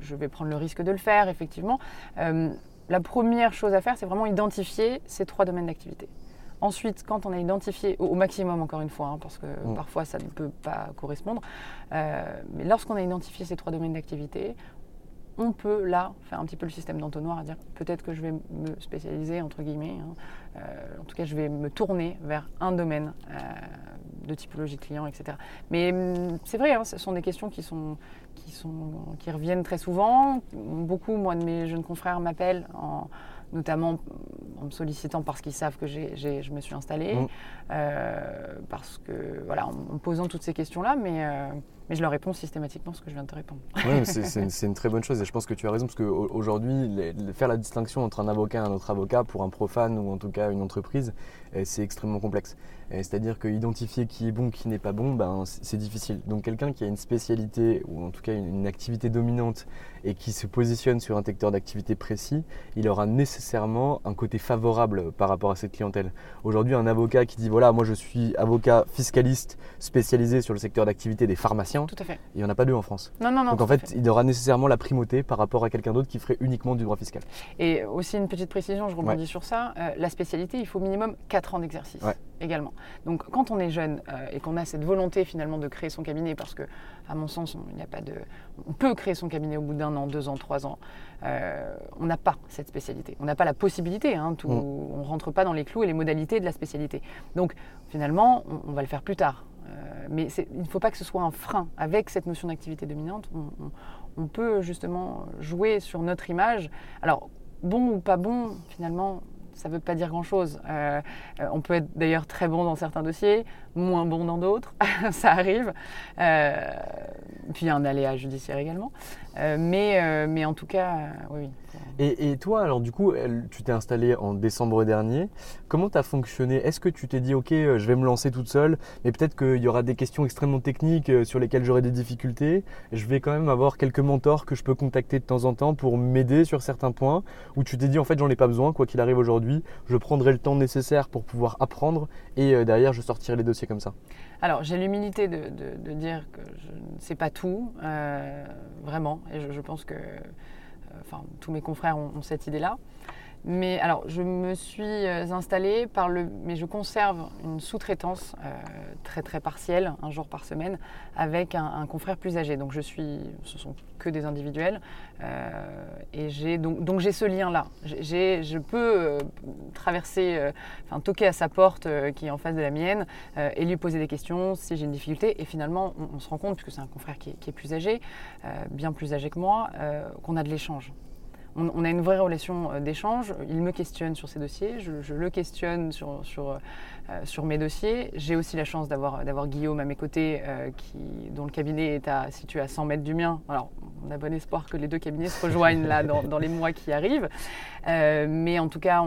je, vais prendre le risque de le faire, effectivement Euh, La première chose à faire, c'est vraiment identifier ces trois domaines d'activité. Ensuite, quand on a identifié, au, maximum encore une fois, hein, parce que Mm. parfois ça ne peut pas correspondre, euh, mais lorsqu'on a identifié ces trois domaines d'activité, on peut là faire un petit peu le système d'entonnoir à dire peut-être que je vais me spécialiser, entre guillemets, hein, euh, en tout cas je vais me tourner vers un domaine euh, de typologie de client, etc. Mais hum, c'est vrai, hein, ce sont des questions qui, sont, qui, sont, qui reviennent très souvent. Beaucoup, moi, de mes jeunes confrères m'appellent en notamment en me sollicitant parce qu'ils savent que j'ai- j'ai- je me suis installée, Mm. euh, parce que, voilà, en, me posant toutes ces questions-là, mais, mais je leur réponds systématiquement ce que je viens de te répondre. Oui, c'est une, une très bonne chose et je pense que tu as raison parce qu'aujourd'hui, faire la distinction entre un avocat et un autre avocat pour un profane ou en tout cas une entreprise, c'est extrêmement complexe. C'est-à-dire que identifier qui est bon, qui n'est pas bon, ben, c'est difficile. Donc quelqu'un qui a une spécialité ou en tout cas une, une activité dominante et qui se positionne sur un secteur d'activité précis, il aura nécessairement un côté favorable par rapport à cette clientèle. Aujourd'hui, un avocat qui dit voilà, moi je suis avocat fiscaliste spécialisé sur le secteur d'activité des pharmaciens, Tout à fait. il n'y en a pas deux en France. Non, non, non. Donc en fait, il aura nécessairement la primauté par rapport à quelqu'un d'autre qui ferait uniquement du droit fiscal. Et aussi une petite précision, je rebondis sur ça, euh, la spécialité, il faut minimum 4 ans d'exercice Ouais. également. Donc quand on est jeune euh, et qu'on a cette volonté finalement de créer son cabinet, parce que à mon sens, on, n'y a pas de, on peut créer son cabinet au bout d'un an, deux ans, trois ans, euh, on n'a pas cette spécialité. On n'a pas la possibilité, hein, tout- Mm. on ne rentre pas dans les clous et les modalités de la spécialité. Donc finalement, on, on va le faire plus tard. Euh, mais il ne faut pas que ce soit un frein. Avec cette notion d'activité dominante, on, on- on peut justement jouer sur notre image. Alors, bon ou pas bon, finalement, ça ne veut pas dire grand-chose. Euh, euh, on peut être d'ailleurs très bon dans certains dossiers, moins bon dans d'autres, [laughs] ça arrive. Euh, puis il y a un aléa judiciaire également. Mais, mais en tout cas, oui. Et, toi, alors du coup, tu t'es installée en décembre dernier. Comment tu fonctionné? Est-ce que tu t'es dit, ok, euh, je vais me lancer toute seule, mais peut-être qu'il y aura des questions extrêmement techniques euh, sur lesquelles j'aurai des difficultés. Je vais quand même avoir quelques mentors que je peux contacter de temps en temps pour m'aider sur certains points. Ou tu t'es dit, en fait, j'en ai pas besoin, quoi qu'il arrive aujourd'hui, je prendrai le temps nécessaire pour pouvoir apprendre et euh, derrière, je sortirai les dossiers comme ça. Alors, j'ai l'humilité de, dire que je ne sais pas tout, vraiment, et je, pense que tous mes confrères ont cette idée-là. Mais alors, je me suis euh, installée par le. Mais je conserve une sous-traitance euh, très très partielle, un jour par semaine, avec un, confrère plus âgé. Donc, je suis. Ce sont que des individuels. Euh, et j'ai donc, donc j'ai ce lien-là. je peux traverser, enfin, toquer à sa porte qui est en face de la mienne et lui poser des questions si j'ai une difficulté. Et finalement, on, se rend compte, puisque c'est un confrère qui est plus âgé, bien plus âgé que moi, qu'on a de l'échange on, a une vraie relation euh, d'échange. Il me questionne sur ses dossiers, je, le questionne sur, sur, euh, sur mes dossiers. J'ai aussi la chance d'avoir, Guillaume à mes côtés, euh, qui, dont le cabinet est situé à 100 mètres du mien. Alors, on a bon espoir que les deux cabinets se rejoignent là dans, les mois qui arrivent. mais en tout cas,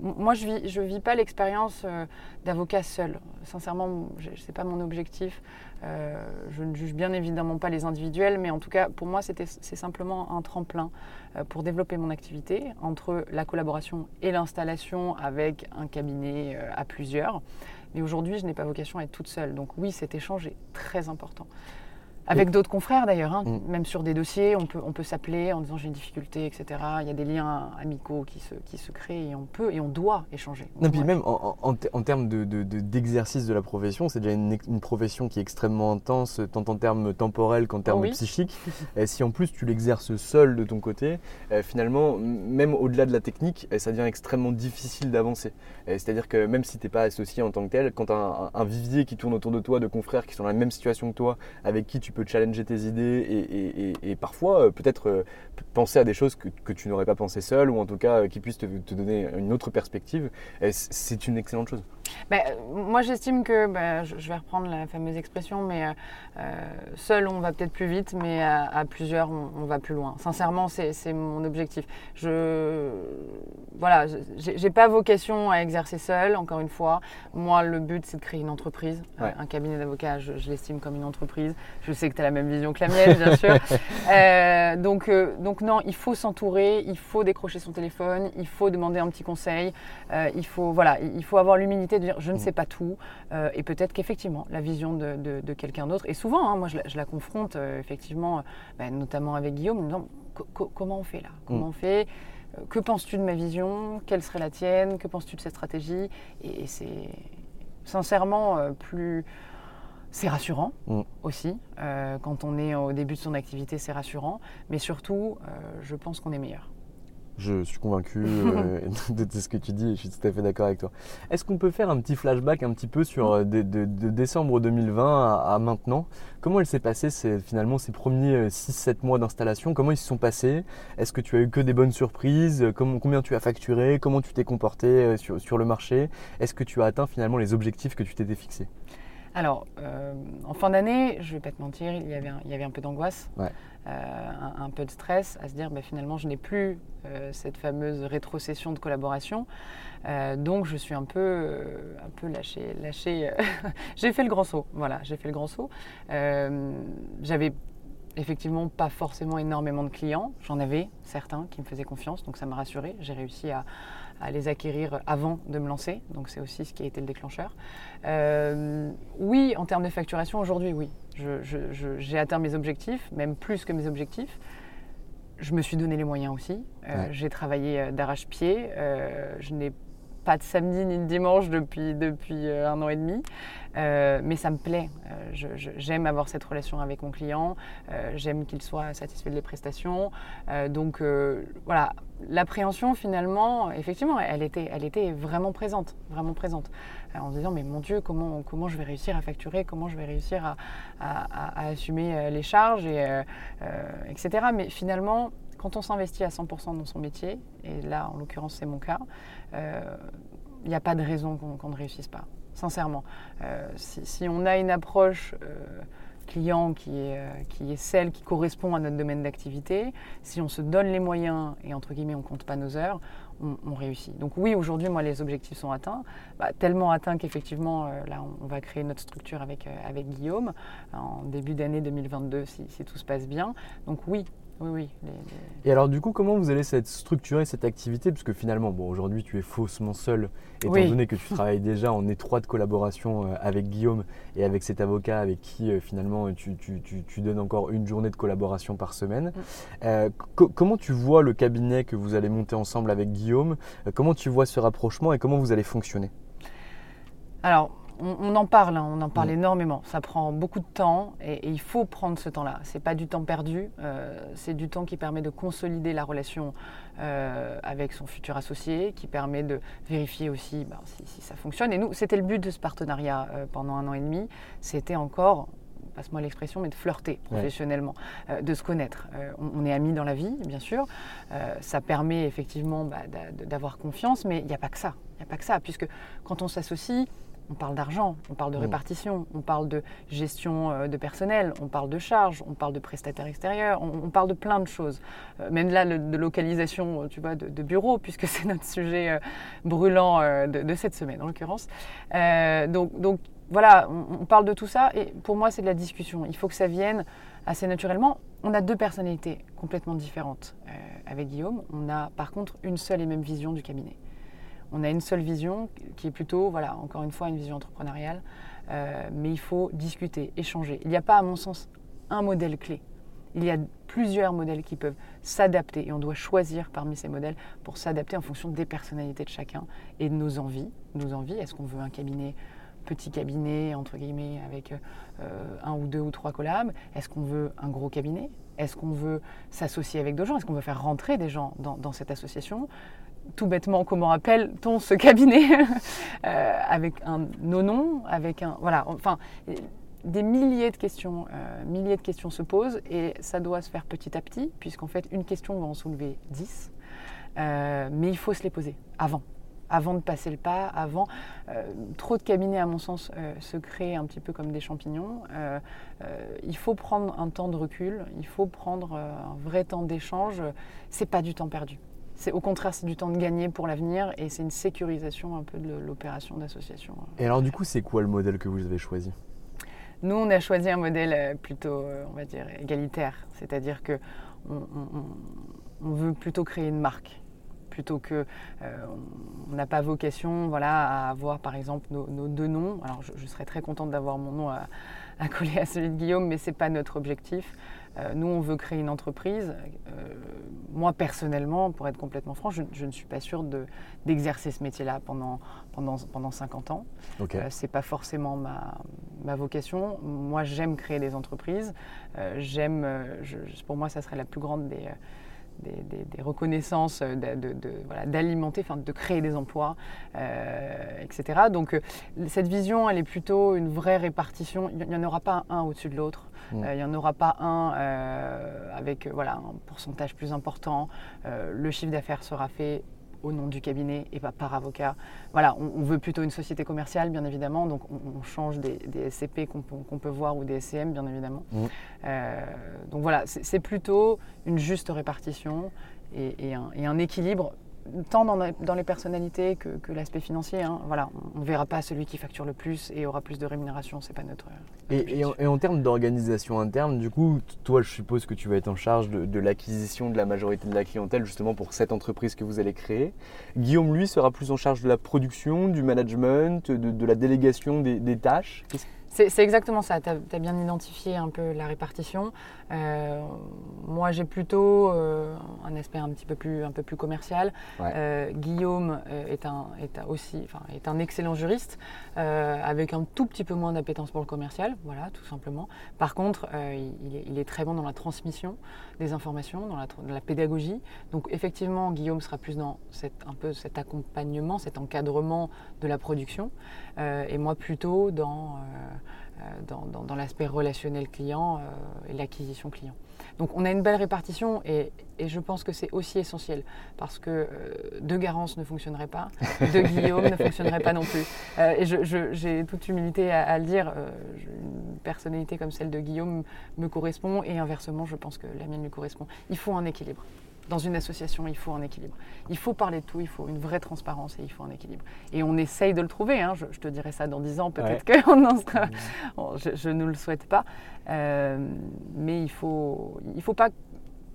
moi, je ne vis, je vis pas l'expérience euh, d'avocat seul. Sincèrement, ce n'est pas mon objectif. Euh, je ne juge bien évidemment pas les individuels, mais en tout cas, pour moi, c'est simplement un tremplin euh, pour développer mon activité entre la collaboration et l'installation avec un cabinet à plusieurs. Mais aujourd'hui, je n'ai pas vocation à être toute seule. Donc oui, cet échange est très important. Avec d'autres confrères d'ailleurs, hein. mm. même sur des dossiers, on peut, on peut s'appeler en disant j'ai une difficulté, etc. Il y a des liens amicaux qui se, qui se créent et on peut et on doit échanger. non, puis même en, en, termes d'exercice de, de, la profession, c'est déjà une, une, profession qui est extrêmement intense, tant en termes temporels qu'en termes psychiques. et si en plus tu l'exerces seul de ton côté, euh, finalement, même au-delà de la technique, euh, ça devient extrêmement difficile d'avancer. C'est-à-dire que même si tu n'es pas associé en tant que tel, quand tu as un, un vivier qui tourne autour de toi de confrères qui sont dans la même situation que toi, avec qui tu peux challenger tes idées et, parfois euh, peut-être euh, penser à des choses que, tu n'aurais pas pensé seul ou en tout cas euh, qui puissent te, donner une autre perspective. C'est une excellente chose? Ben, moi, j'estime que, ben, je, vais reprendre la fameuse expression, mais seul, on va peut-être plus vite, mais à, plusieurs, on, va plus loin. Sincèrement, c'est mon objectif. Je, voilà, j'ai pas vocation à exercer seul, encore une fois. Moi, le but, c'est de créer une entreprise. un cabinet d'avocats, je, je l'estime comme une entreprise. Je sais que tu as la même vision que la mienne, bien sûr. [laughs] Euh, donc, euh, donc non, il faut s'entourer, il faut décrocher son téléphone, il faut demander un petit conseil, euh, il, faut, voilà, il faut avoir l'humilité de dire je ne sais pas tout. et peut-être qu'effectivement, la vision de, de, quelqu'un d'autre, et souvent, hein, moi je la, confronte effectivement, ben, notamment avec Guillaume, me disant comment on fait là? Comment mm. on fait? Que penses-tu de ma vision? Quelle serait la tienne? Que penses-tu de cette stratégie? Et, c'est sincèrement plus, c'est rassurant mm. aussi. Euh, quand on est au début de son activité, c'est rassurant. Mais surtout, euh, je pense qu'on est meilleur. Je suis convaincu [laughs] euh, [laughs] de, ce que tu dis et je suis tout à fait d'accord avec toi. Est-ce qu'on peut faire un petit flashback un petit peu sur de, décembre 2020 à, maintenant? Comment il s'est passé finalement ces premiers 6-7 mois d'installation? Comment ils se sont passés? Est-ce que tu as eu que des bonnes surprises? Combien tu as facturé? Comment tu t'es comporté sur, sur le marché? Est-ce que tu as atteint finalement les objectifs que tu t'étais fixés? Alors, euh, en fin d'année, je ne vais pas te mentir, il y avait un, il y avait un peu d'angoisse, euh, un, peu de stress à se dire bah, finalement, je n'ai plus euh, cette fameuse rétrocession de collaboration. donc, je suis un peu, un peu lâché. lâché [laughs] j'ai fait le grand saut. Voilà, j'ai fait le grand saut. J'avais effectivement pas forcément énormément de clients. J'en avais certains qui me faisaient confiance, donc ça m'a rassuré. J'ai réussi à, à les acquérir avant de me lancer. Donc c'est aussi ce qui a été le déclencheur. Euh, oui, en termes de facturation, aujourd'hui, oui. J'ai atteint mes objectifs, même plus que mes objectifs. Je me suis donné les moyens aussi. Euh, j'ai travaillé euh, d'arrache-pied. je n'ai pas de samedi ni de dimanche depuis, depuis un an et demi. mais ça me plaît. j'aime avoir cette relation avec mon client. j'aime qu'il soit satisfait de les prestations. donc voilà, l'appréhension finalement, effectivement, elle était, elle était vraiment présente, vraiment présente. Euh, en disant mais mon Dieu, comment, comment je vais réussir à facturer, comment je vais réussir à, assumer euh, les charges, et, euh, etc. Mais finalement, quand on s'investit à 100% dans son métier, et là en l'occurrence c'est mon cas, il n'y a pas de raison qu'on ne réussisse pas, sincèrement. Si, si, on a une approche client qui est, euh, qui est celle qui correspond à notre domaine d'activité, si on se donne les moyens et entre guillemets on ne compte pas nos heures, on, réussit. Donc oui, aujourd'hui, moi, les objectifs sont atteints, bah, tellement atteints qu'effectivement, euh, là, on, va créer notre structure avec, euh, avec Guillaume en début d'année 2022 si, si, tout se passe bien. Donc oui, Oui, oui. Et alors du coup, comment vous allez structurer cette activité? Parce que finalement, bon, aujourd'hui, tu es faussement seul, étant donné que tu [laughs] travailles déjà en étroite collaboration euh, avec Guillaume et avec cet avocat avec qui euh, finalement tu, donnes encore une journée de collaboration par semaine. Mm. Euh, comment tu vois le cabinet que vous allez monter ensemble avec Guillaume? Comment tu vois ce rapprochement et comment vous allez fonctionner? Alors, on, en parle, hein, on en parle mm. énormément. Ça prend beaucoup de temps et, il faut prendre ce temps-là. Ce n'est pas du temps perdu, euh, c'est du temps qui permet de consolider la relation euh, avec son futur associé, qui permet de vérifier aussi ben, si, ça fonctionne. Et nous, c'était le but de ce partenariat euh, pendant un an et demi. C'était encore passe-moi l'expression, mais de flirter professionnellement, de se connaître. on, est amis dans la vie, bien sûr. ça permet effectivement bah, d'avoir confiance, mais il n'y a pas que ça. Il n'y a pas que ça, puisque quand on s'associe, on parle d'argent, on parle de mm. répartition, on parle de gestion euh, de personnel, on parle de charges, on parle de prestataires extérieurs, on, parle de plein de choses. Euh, même là, de localisation, euh, tu vois, de, bureaux, [laughs] puisque c'est notre sujet brûlant de, cette semaine, en l'occurrence. donc, donc, voilà, on, parle de tout ça, et pour moi, c'est de la discussion. Il faut que ça vienne assez naturellement. On a deux personnalités complètement différentes avec Guillaume. On a par contre une seule et même vision du cabinet on a une seule vision qui est plutôt, voilà, encore une fois, une vision entrepreneuriale. Euh, mais il faut discuter, échanger. Il n'y a pas, à mon sens, un modèle clé. Il y a plusieurs modèles qui peuvent s'adapter et on doit choisir parmi ces modèles pour s'adapter en fonction des personnalités de chacun et de nos envies. Nos envies, est-ce qu'on veut un cabinet petit cabinet, entre guillemets, avec euh, un ou deux ou trois collabs? Est-ce qu'on veut un gros cabinet? Est-ce qu'on veut s'associer avec d'autres gens? Est-ce qu'on veut faire rentrer des gens dans cette association? Tout bêtement, comment appelle-t-on ce cabinet [laughs] euh, Avec un nonon, avec un. Voilà, enfin, des milliers de questions, euh, milliers de questions se posent et ça doit se faire petit à petit, puisqu'en fait, une question va en soulever dix. Euh, mais il faut se les poser avant, avant de passer le pas, avant. trop de cabinets, à mon sens, se créent un petit peu comme des champignons. il faut prendre un temps de recul, il faut prendre un vrai temps d'échange. C'est pas du temps perdu au contraire, c'est du temps de gagner pour l'avenir et c'est une sécurisation un peu de l'opération d'association. Et alors du coup, c'est quoi le modèle que vous avez choisi? Nous, on a choisi un modèle euh, plutôt, euh, on va dire, égalitaire, c'est-à-dire que on, veut plutôt créer une marque. Plutôt que euh, on n'a pas vocation voilà à avoir par exemple nos, deux noms. Alors je, serais très contente d'avoir mon nom à, à, coller à celui de Guillaume mais c'est pas notre objectif nous, on veut créer une entreprise. Euh, moi, personnellement, pour être complètement franc, je, ne suis pas sûre d'exercer ce métier-là pendant, pendant, pendant 50 ans. Euh, ce n'est pas forcément ma, ma vocation. Moi, j'aime créer des entreprises. j'aime, pour moi, ça serait la plus grande des... Des, reconnaissances d'alimenter, de, de créer des emplois, etc. Donc cette vision, elle est plutôt une vraie répartition. Il n'y en aura pas un au-dessus de l'autre. Mm. Euh, il n'y en aura pas un euh, avec voilà, un pourcentage plus important. Euh, le chiffre d'affaires sera fait au nom du cabinet et pas par avocat. Voilà, on, veut plutôt une société commerciale, bien évidemment, donc on, change des, SCP qu'on peut voir ou des SCM, bien évidemment. Mm. donc voilà, c'est plutôt une juste répartition et un équilibre tant dans, les personnalités que, l'aspect financier. Hein. Voilà, on ne verra pas celui qui facture le plus et aura plus de rémunération, c'est pas notre. et, en, termes d'organisation interne, du coup, toi, je suppose que tu vas être en charge de, l'acquisition de la majorité de la clientèle justement pour cette entreprise que vous allez créer. Guillaume, lui, sera plus en charge de la production, du management, de, la délégation des, des tâches. C'est exactement ça, tu as, bien identifié un peu la répartition. Euh, moi, j'ai plutôt euh, un aspect un petit peu plus, un peu plus commercial. Euh, Guillaume est, un, est, aussi, enfin, est un excellent juriste, avec un tout petit peu moins d'appétence pour le commercial, voilà, tout simplement. Par contre, il est, très bon dans la transmission des informations, dans la, pédagogie. Donc, effectivement, Guillaume sera plus dans un peu cet accompagnement, cet encadrement de la production, et moi plutôt dans euh, dans, l'aspect relationnel client euh, et l'acquisition client. Donc on a une belle répartition et, je pense que c'est aussi essentiel parce que euh, de Garance ne fonctionnerait pas, [laughs] de Guillaume ne fonctionnerait pas non plus. et j'ai toute humilité à, le dire, une personnalité comme celle de Guillaume me correspond et inversement je pense que la mienne lui correspond. Il faut un équilibre dans une association, il faut un équilibre. Il faut parler de tout, il faut une vraie transparence et il faut un équilipe. Et on essaye de le trouver. Hein. Je, te dirais ça dans dix ans, peut-être que sera. je, ne le souhaite pas. Euh, mais il ne faut, il faut pas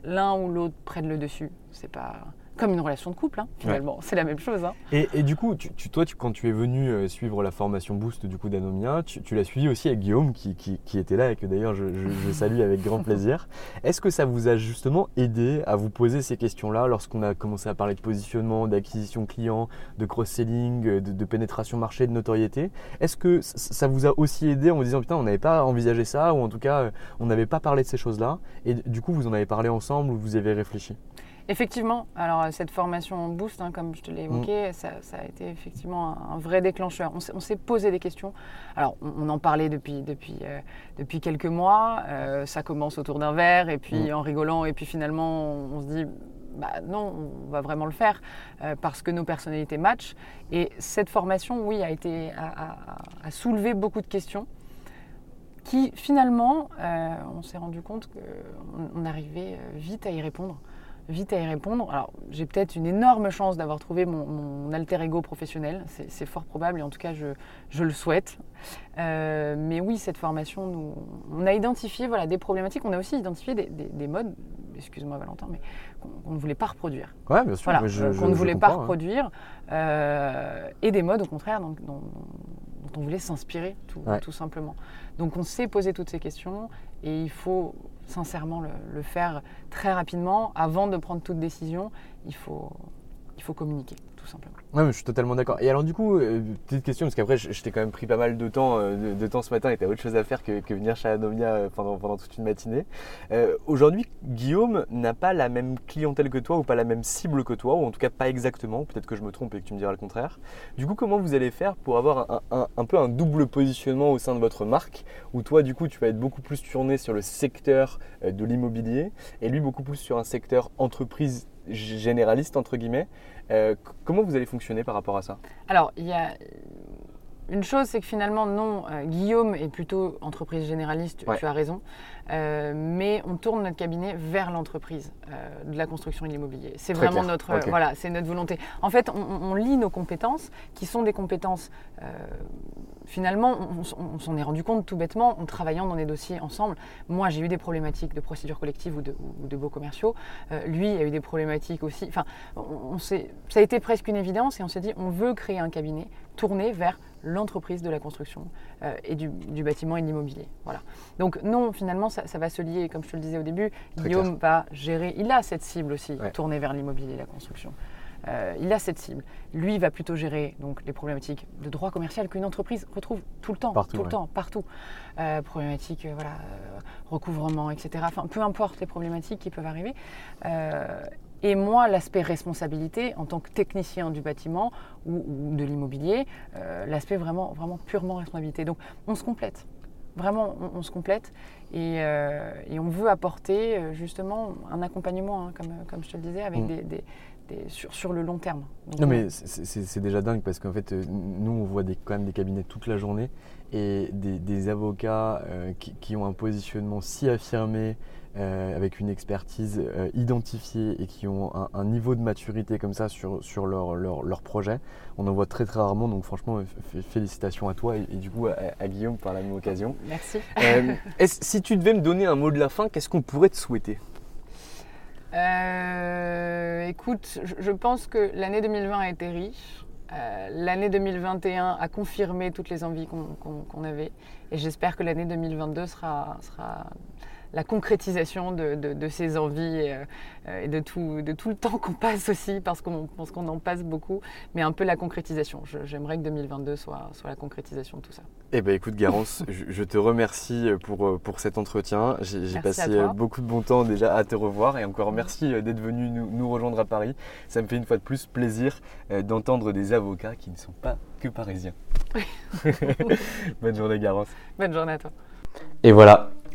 l'un ou l'autre prenne le dessus. C'est pas comme une relation de couple, hein, finalement. C'est la même chose. Hein. Et, du coup, tu, toi, tu, quand tu es venu euh, suivre la formation Boost du coup d'Anomia, tu, l'as suivi aussi avec Guillaume qui, qui, était là et que d'ailleurs je, salue avec grand [laughs] plaisir. Est-ce que ça vous a justement aidé à vous poser ces questions-là lorsqu'on a commencé à parler de positionnement, d'acquisition client, de cross-selling, de, de, pénétration marché, de notoriété? Est-ce que ça vous a aussi aidé en vous disant putain, on n'avait pas envisagé ça ou en tout cas, euh, on n'avait pas parlé de ces choses-là et du coup, vous en avez parlé ensemble ou vous avez réfléchi? Effectivement, alors euh, cette formation Boost, hein, comme je te l'ai évoqué, mm. ça, a été effectivement un, vrai déclencheur. On s'est posé des questions. Alors, on, en parlait depuis, depuis, euh, depuis quelques mois. Euh, ça commence autour d'un verre, et puis mm. en rigolant, et puis finalement, on, se dit, bah non, on va vraiment le faire parce que nos personnalités matchent. Et cette formation, oui, a été a, soulevé beaucoup de questions qui finalement, on s'est rendu compte qu'on arrivait vite à y répondre vite à y répondre. Alors, j'ai peut-être une énorme chance d'avoir trouvé mon, alter ego professionnel. C'est fort probable et en tout cas, je, le souhaite. Euh, mais oui, cette formation, nous, on a identifié voilà, des problématiques. On a aussi identifié des, modes, excuse-moi Valentin, mais qu'on ne voulait pas reproduire. Oui, bien sûr. Qu'on ne voulait pas reproduire. Euh, et des modes, au contraire, dont, dont, on voulait s'inspirer, tout, tout simplement. Donc, on s'est posé toutes ces questions et il faut sincèrement le, faire très rapidement. Avant de prendre toute décision, il faut, il faut communiquer, tout simplement. Je suis totalement d'accord. Et alors du coup, euh, petite question, parce qu'après, je, t'ai quand même pris pas mal de temps, euh, de, temps ce matin et tu as autre chose à faire que, venir chez Anomia euh, pendant, pendant toute une matinée. Aujourd'hui, Guillaume n'a pas la même clientèle que toi ou pas la même cible que toi, ou en tout cas pas exactement, peut-être que je me trompe et que tu me diras le contraire. Du coup, comment vous allez faire pour avoir un, un, peu un double positionnement au sein de votre marque, où toi, du coup, tu vas être beaucoup plus tourné sur le secteur de l'immobilier et lui beaucoup plus sur un secteur entreprise généraliste, entre guillemets. Euh, comment vous allez fonctionner par rapport à ça? Alors, il y a une chose, c'est que finalement, non, euh, Guillaume est plutôt entreprise généraliste, tu as raison, euh, mais on tourne notre cabinet vers l'entreprise de la construction et de l'immobilier. C'est vraiment notre, voilà, c'est notre volonté. En fait, on, on, lit nos compétences, qui sont des compétences finalement, on, s'en est rendu compte tout bêtement en travaillant dans des dossiers ensemble. Moi, j'ai eu des problématiques de procédure collective ou de, ou beaux commerciaux. Euh, lui a eu des problématiques aussi. Enfin, on, ça a été presque une évidence et on s'est dit, on veut créer un cabinet tourné vers l'entreprise de la construction euh, et du, bâtiment et de l'immobilier. Voilà. Donc non, finalement, ça, va se lier, comme je te le disais au début, Guillaume va gérer, il a cette cible aussi, tournée vers l'immobilier et la construction. Euh, il a cette cible. Lui va plutôt gérer donc les problématiques de droit commercial qu'une entreprise retrouve tout le temps, partout, tout le temps, partout. Euh, problématiques, euh, voilà, recouvrement, etc. Enfin, peu importe les problématiques qui peuvent arriver. et moi, l'aspect responsabilité en tant que technicien du bâtiment ou, de l'immobilier, l'aspect vraiment, vraiment purement responsabilité. Donc, on se complète. Vraiment, on, se complète et, on veut apporter justement un accompagnement, hein, comme, comme je te le disais, avec mm. des, sur, le long terme. non, mais c'est déjà dingue parce qu'en fait, euh, nous, on voit des, quand même des cabinets toute la journée et des, avocats euh, qui, ont un positionnement si affirmé, euh, avec une expertise identifiée et qui ont un, niveau de maturité comme ça sur, sur leur, leur, projet. On en voit très très rarement, donc franchement, félicitations à toi et, du coup à, Guillaume par la même occasion. Merci. si tu devais me donner un mot de la fin, qu'est-ce qu'on pourrait te souhaiter? Euh, écoute, je, pense que l'année 2020 a été riche. Euh, l'année 2021 a confirmé toutes les envies qu'on avait. Et j'espère que l'année 2022 sera, sera la concrétisation de, ces envies euh, et, de, tout, de tout le temps qu'on passe aussi, parce qu'on pense qu'on en passe beaucoup, mais un peu la concrétisation. J'aimerais que 2022 soit, soit la concrétisation de tout ça. Eh bien écoute Garance, [laughs] je, te remercie pour, euh, pour cet entretien. J'ai passé euh, beaucoup de bon temps déjà à te revoir et encore merci d'être venu nous, rejoindre à Paris. Ça me fait une fois de plus plaisir d'entendre des avocats qui ne sont pas que parisiens. [laughs] Bonne journée Garance. Bonne journée à toi. Et voilà,